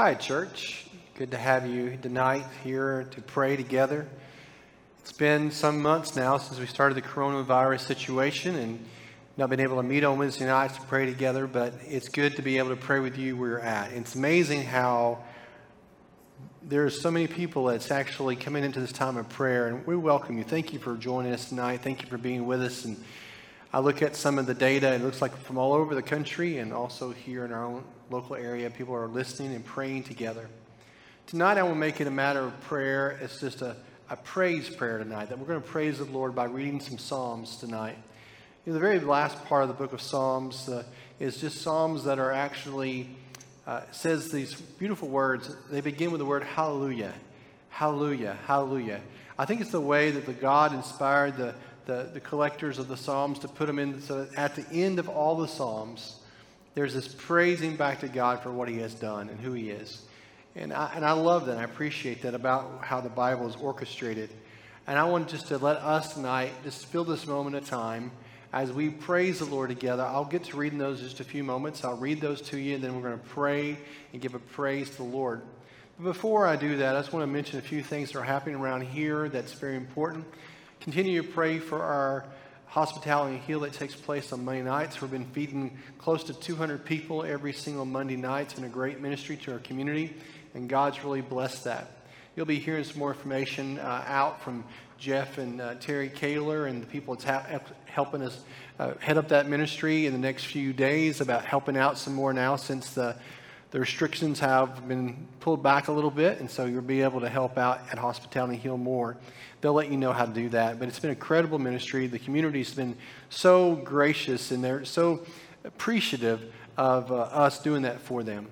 Hi, church. Good to have you tonight here to pray together. It's been some months now since we started the coronavirus situation and not been able to meet on Wednesday nights to pray together, but it's good to be able to pray with you where you're at. It's amazing how there's so many people that's actually coming into this time of prayer, and we welcome you. Thank you for joining us tonight. Thank you for being with us. And I look at some of the data, it looks like from all over the country and also here in our own local area, people are listening and praying together. Tonight, I will make it a matter of prayer. It's just a, a praise prayer tonight, that we're going to praise the Lord by reading some Psalms tonight. You know, the very last part of the book of Psalms uh, is just Psalms that are actually, uh, says these beautiful words. They begin with the word hallelujah. Hallelujah, hallelujah. I think it's the way that the God inspired the the, the collectors of the Psalms to put them in so that at the end of all the Psalms, there's this praising back to God for what He has done and who He is. And I, and I love that. I appreciate that about how the Bible is orchestrated. And I want just to let us tonight just fill this moment of time as we praise the Lord together. I'll get to reading those in just a few moments. I'll read those to you, and then we're going to pray and give a praise to the Lord. But before I do that, I just want to mention a few things that are happening around here that's very important. Continue to pray for our hospitality and heal that takes place on Monday nights. We've been feeding close to 200 people every single Monday night. It's a great ministry to our community, and God's really blessed that. You'll be hearing some more information uh, out from Jeff and uh, Terry Kaler and the people that's ha- helping us uh, head up that ministry in the next few days about helping out some more now since the the restrictions have been pulled back a little bit, and so you'll be able to help out at Hospitality Heal more. They'll let you know how to do that. But it's been a credible ministry. The community's been so gracious, and they're so appreciative of uh, us doing that for them.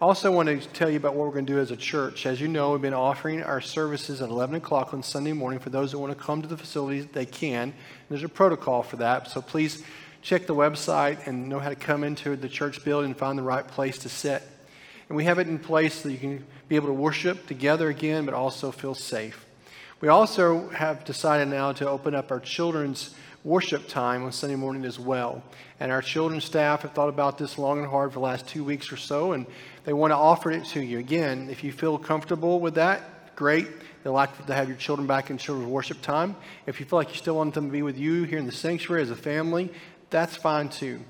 I also want to tell you about what we're going to do as a church. As you know, we've been offering our services at 11 o'clock on Sunday morning. For those that want to come to the facilities, they can. There's a protocol for that, so please check the website and know how to come into the church building and find the right place to sit. And we have it in place so you can be able to worship together again, but also feel safe. We also have decided now to open up our children's worship time on Sunday morning as well. And our children's staff have thought about this long and hard for the last two weeks or so, and they want to offer it to you. Again, if you feel comfortable with that, great. They'd like to have your children back in children's worship time. If you feel like you still want them to be with you here in the sanctuary as a family, that's fine too.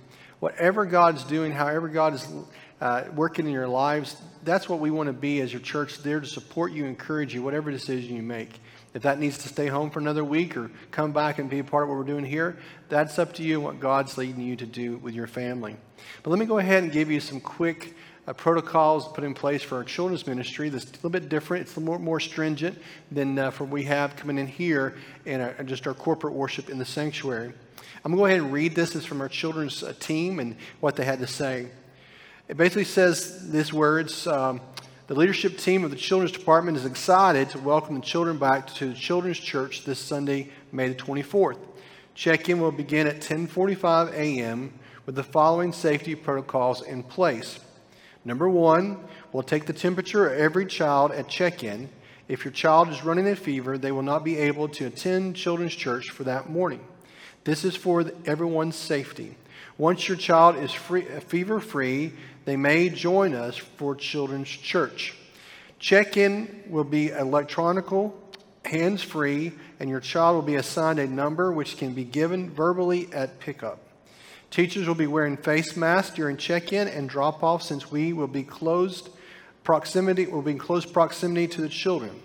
Whatever God's doing, however God is uh, working in your lives, that's what we want to be as your church, there to support you, encourage you, whatever decision you make. If that needs to stay home for another week or come back and be a part of what we're doing here, that's up to you and what God's leading you to do with your family. But let me go ahead and give you some quick uh, protocols put in place for our children's ministry that's a little bit different. It's a little more, more stringent than uh, we have coming in here and just our corporate worship in the sanctuary. I'm going to go ahead and read this. It's from our children's uh, team and what they had to say. It basically says these words um, The leadership team of the children's department is excited to welcome the children back to the children's church this Sunday, May the 24th. Check-in will begin at 10:45 a.m. with the following safety protocols in place. Number one, we'll take the temperature of every child at check-in. If your child is running a fever, they will not be able to attend children's church for that morning. This is for everyone's safety. Once your child is fever free, they may join us for children's church. Check in will be electronical, hands free, and your child will be assigned a number which can be given verbally at pickup. Teachers will be wearing face masks during check in and drop off since we will be closed proximity will be in close proximity to the children.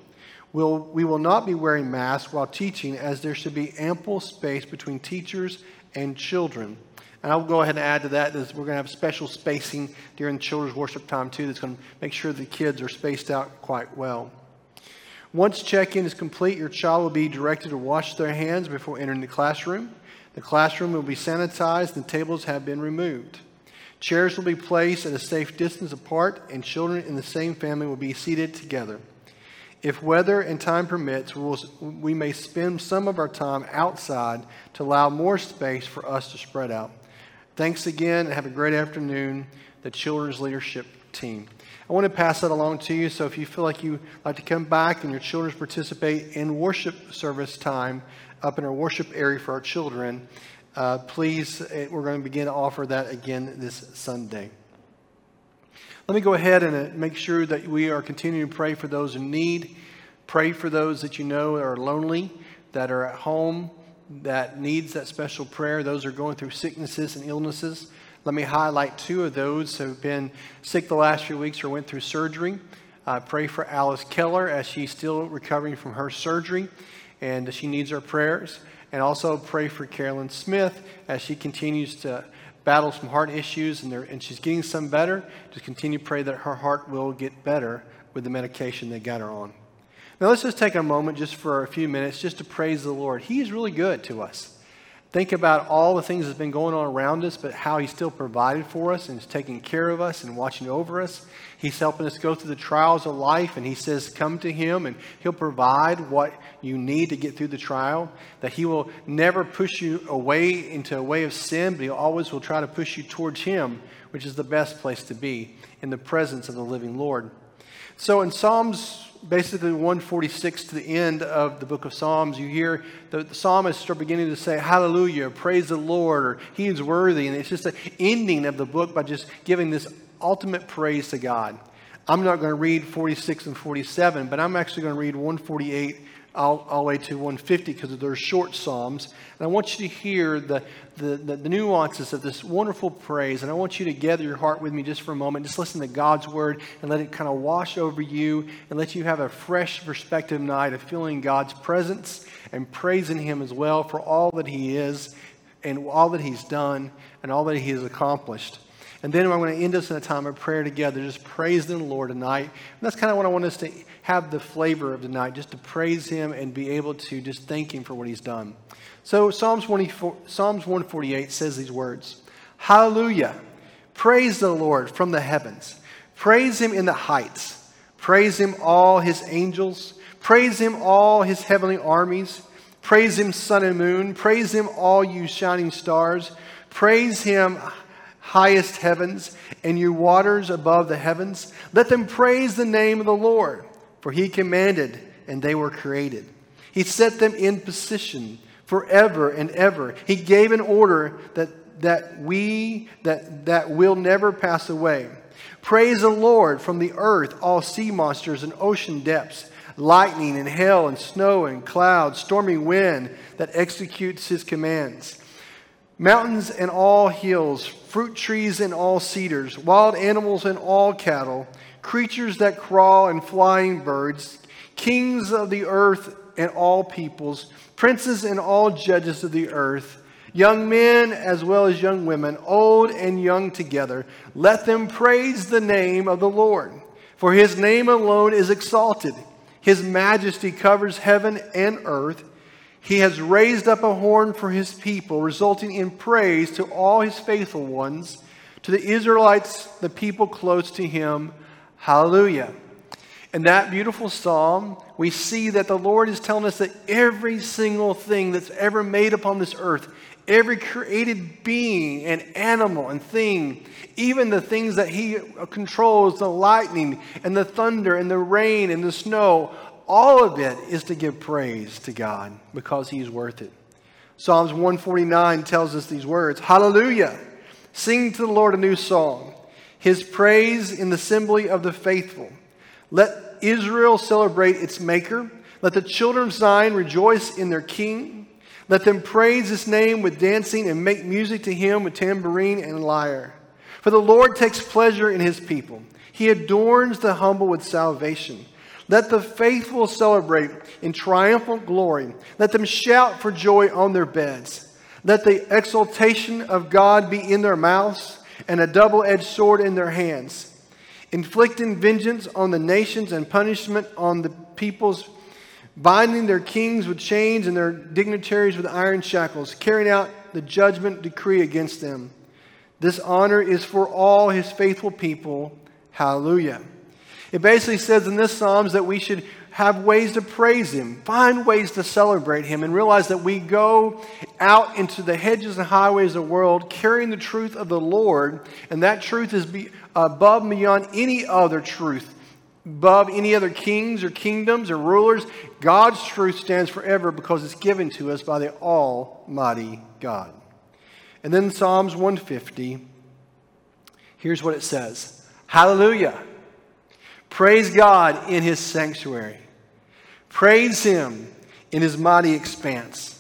We'll, we will not be wearing masks while teaching, as there should be ample space between teachers and children. And I'll go ahead and add to that that we're going to have special spacing during children's worship time, too, that's going to make sure the kids are spaced out quite well. Once check in is complete, your child will be directed to wash their hands before entering the classroom. The classroom will be sanitized and tables have been removed. Chairs will be placed at a safe distance apart, and children in the same family will be seated together. If weather and time permits, we'll, we may spend some of our time outside to allow more space for us to spread out. Thanks again and have a great afternoon, the Children's Leadership Team. I want to pass that along to you, so if you feel like you like to come back and your children participate in worship service time up in our worship area for our children, uh, please, eh, we're going to begin to offer that again this Sunday. Let me go ahead and uh, make sure that we are continuing to pray for those in need. Pray for those that you know are lonely, that are at home, that needs that special prayer. Those are going through sicknesses and illnesses. Let me highlight two of those who have been sick the last few weeks or went through surgery. Uh, pray for Alice Keller as she's still recovering from her surgery and she needs our prayers. And also pray for Carolyn Smith as she continues to battle some heart issues and, and she's getting some better. Just continue to pray that her heart will get better with the medication they got her on. Now let's just take a moment just for a few minutes just to praise the Lord. He is really good to us. Think about all the things that's been going on around us, but how He's still provided for us and is taking care of us and watching over us. He's helping us go through the trials of life, and He says, Come to Him, and He'll provide what you need to get through the trial. That He will never push you away into a way of sin, but He always will try to push you towards Him, which is the best place to be in the presence of the living Lord. So in Psalms basically 146 to the end of the book of Psalms, you hear the, the psalmists are beginning to say, Hallelujah, praise the Lord, or He is worthy. And it's just the ending of the book by just giving this ultimate praise to God. I'm not going to read 46 and 47, but I'm actually going to read 148 all, all the way to 150 because they're short psalms. And I want you to hear the, the, the, the, nuances of this wonderful praise. And I want you to gather your heart with me just for a moment. Just listen to God's word and let it kind of wash over you and let you have a fresh perspective tonight of feeling God's presence and praising Him as well for all that He is and all that He's done and all that He has accomplished. And then I'm going to end us in a time of prayer together, just praising the Lord tonight. And that's kind of what I want us to have the flavor of tonight, just to praise Him and be able to just thank Him for what He's done. So Psalms, Psalms 148 says these words Hallelujah! Praise the Lord from the heavens. Praise Him in the heights. Praise Him, all His angels. Praise Him, all His heavenly armies. Praise Him, sun and moon. Praise Him, all you shining stars. Praise Him, highest heavens, and you waters above the heavens. Let them praise the name of the Lord, for he commanded, and they were created. He set them in position forever and ever. He gave an order that, that we that, that will never pass away. Praise the Lord from the earth, all sea monsters and ocean depths, lightning and hail and snow and clouds, stormy wind that executes his commands. Mountains and all hills, fruit trees and all cedars, wild animals and all cattle, creatures that crawl and flying birds, kings of the earth and all peoples, princes and all judges of the earth, young men as well as young women, old and young together. Let them praise the name of the Lord, for his name alone is exalted. His majesty covers heaven and earth. He has raised up a horn for his people, resulting in praise to all his faithful ones, to the Israelites, the people close to him. Hallelujah. In that beautiful psalm, we see that the Lord is telling us that every single thing that's ever made upon this earth, every created being and animal and thing, even the things that He controls, the lightning and the thunder and the rain and the snow, all of it is to give praise to God because He's worth it. Psalms 149 tells us these words Hallelujah! Sing to the Lord a new song, His praise in the assembly of the faithful. Let Israel celebrate its Maker. Let the children of Zion rejoice in their King. Let them praise His name with dancing and make music to Him with tambourine and lyre. For the Lord takes pleasure in His people. He adorns the humble with salvation. Let the faithful celebrate in triumphant glory. Let them shout for joy on their beds. Let the exaltation of God be in their mouths and a double edged sword in their hands, inflicting vengeance on the nations and punishment on the peoples, binding their kings with chains and their dignitaries with iron shackles, carrying out the judgment decree against them. This honor is for all his faithful people. Hallelujah. It basically says in this Psalms that we should have ways to praise Him, find ways to celebrate Him, and realize that we go out into the hedges and highways of the world carrying the truth of the Lord, and that truth is above and beyond any other truth, above any other kings or kingdoms or rulers. God's truth stands forever because it's given to us by the Almighty God. And then Psalms 150, here's what it says Hallelujah. Praise God in his sanctuary. Praise him in his mighty expanse.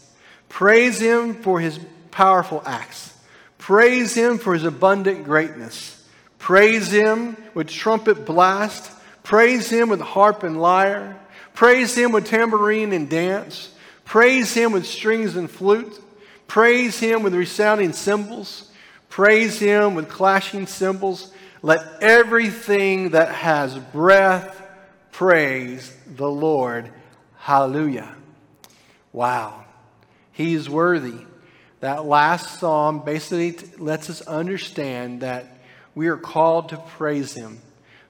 Praise him for his powerful acts. Praise him for his abundant greatness. Praise him with trumpet blast. Praise him with harp and lyre. Praise him with tambourine and dance. Praise him with strings and flute. Praise him with resounding cymbals. Praise him with clashing cymbals. Let everything that has breath praise the Lord. Hallelujah. Wow. He's worthy. That last psalm basically lets us understand that we are called to praise him.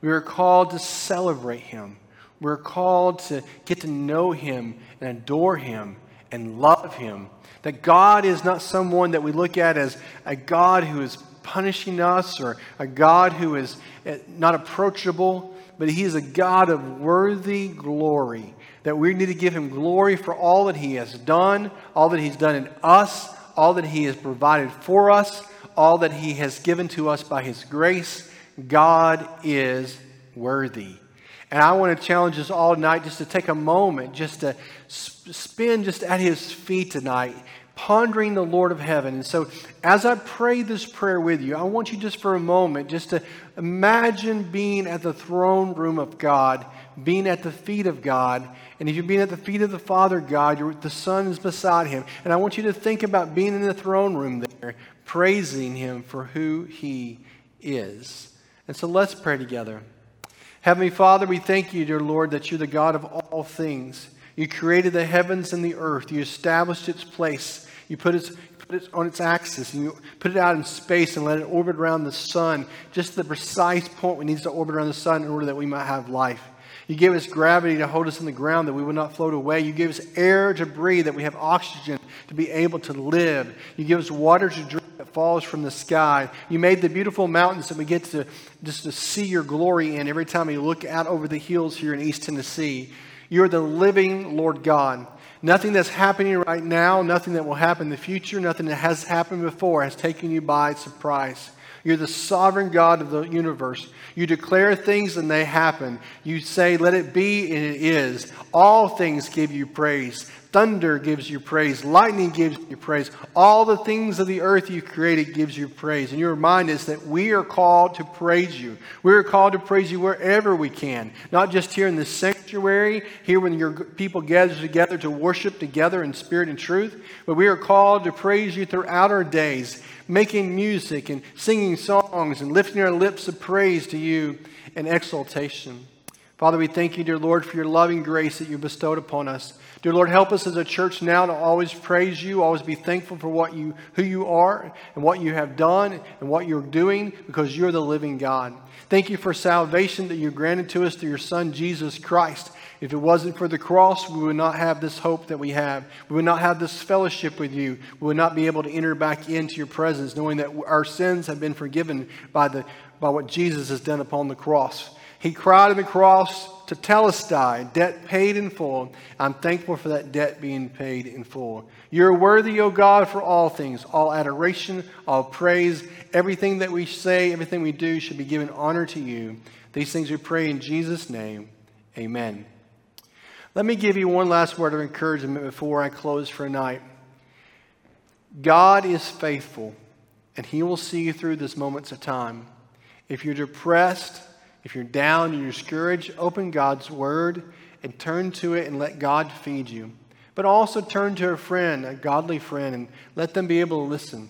We are called to celebrate him. We're called to get to know him and adore him and love him. That God is not someone that we look at as a God who is punishing us or a God who is eh, not approachable, but He is a God of worthy glory. That we need to give Him glory for all that He has done, all that He's done in us, all that He has provided for us, all that He has given to us by His grace. God is worthy. And I want to challenge us all tonight just to take a moment, just to spend just at His feet tonight pondering the Lord of heaven. And so, as I pray this prayer with you, I want you just for a moment just to imagine being at the throne room of God, being at the feet of God. And if you're being at the feet of the Father God, the Son is beside him. And I want you to think about being in the throne room there, praising him for who he is. And so, let's pray together. Heavenly Father, we thank you, dear Lord, that you're the God of all things. You created the heavens and the earth. You established its place. You put it, put it on its axis and you put it out in space and let it orbit around the sun, just the precise point we need to orbit around the sun in order that we might have life. You gave us gravity to hold us in the ground that we would not float away. You gave us air to breathe, that we have oxygen to be able to live. You give us water to drink that falls from the sky. You made the beautiful mountains that we get to just to see your glory in every time we look out over the hills here in East Tennessee. You're the living Lord God. Nothing that's happening right now, nothing that will happen in the future, nothing that has happened before has taken you by surprise. You're the sovereign God of the universe. You declare things and they happen. You say, let it be, and it is. All things give you praise. Thunder gives you praise. Lightning gives you praise. All the things of the earth you created gives you praise. And you remind us that we are called to praise you. We are called to praise you wherever we can. Not just here in the sanctuary, here when your people gather together to worship together in spirit and truth, but we are called to praise you throughout our days, making music and singing songs and lifting our lips of praise to you in exaltation. Father, we thank you, dear Lord, for your loving grace that you bestowed upon us. Dear Lord, help us as a church now to always praise you, always be thankful for what you, who you are and what you have done and what you're doing because you're the living God. Thank you for salvation that you granted to us through your Son, Jesus Christ. If it wasn't for the cross, we would not have this hope that we have. We would not have this fellowship with you. We would not be able to enter back into your presence, knowing that our sins have been forgiven by, the, by what Jesus has done upon the cross. He cried on the cross tetelestai, debt paid in full. I'm thankful for that debt being paid in full. You're worthy, O God, for all things, all adoration, all praise. Everything that we say, everything we do should be given honor to you. These things we pray in Jesus' name. Amen. Let me give you one last word of encouragement before I close for tonight. God is faithful, and He will see you through these moments of time. If you're depressed, if you're down you're discouraged, open God's Word and turn to it and let God feed you. But also turn to a friend, a godly friend, and let them be able to listen.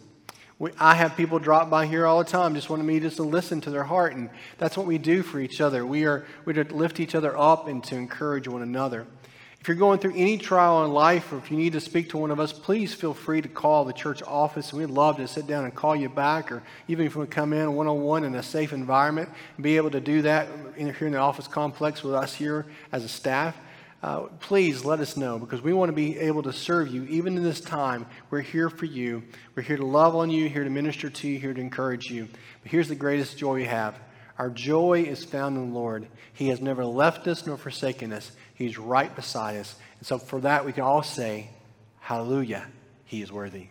We, I have people drop by here all the time, just wanting me just to listen to their heart, and that's what we do for each other. We are we to lift each other up and to encourage one another. If you're going through any trial in life or if you need to speak to one of us, please feel free to call the church office. We'd love to sit down and call you back, or even if we come in one on one in a safe environment be able to do that here in the office complex with us here as a staff. Uh, please let us know because we want to be able to serve you even in this time. We're here for you. We're here to love on you, here to minister to you, here to encourage you. But here's the greatest joy we have our joy is found in the Lord. He has never left us nor forsaken us. He's right beside us. And so for that, we can all say, Hallelujah, He is worthy.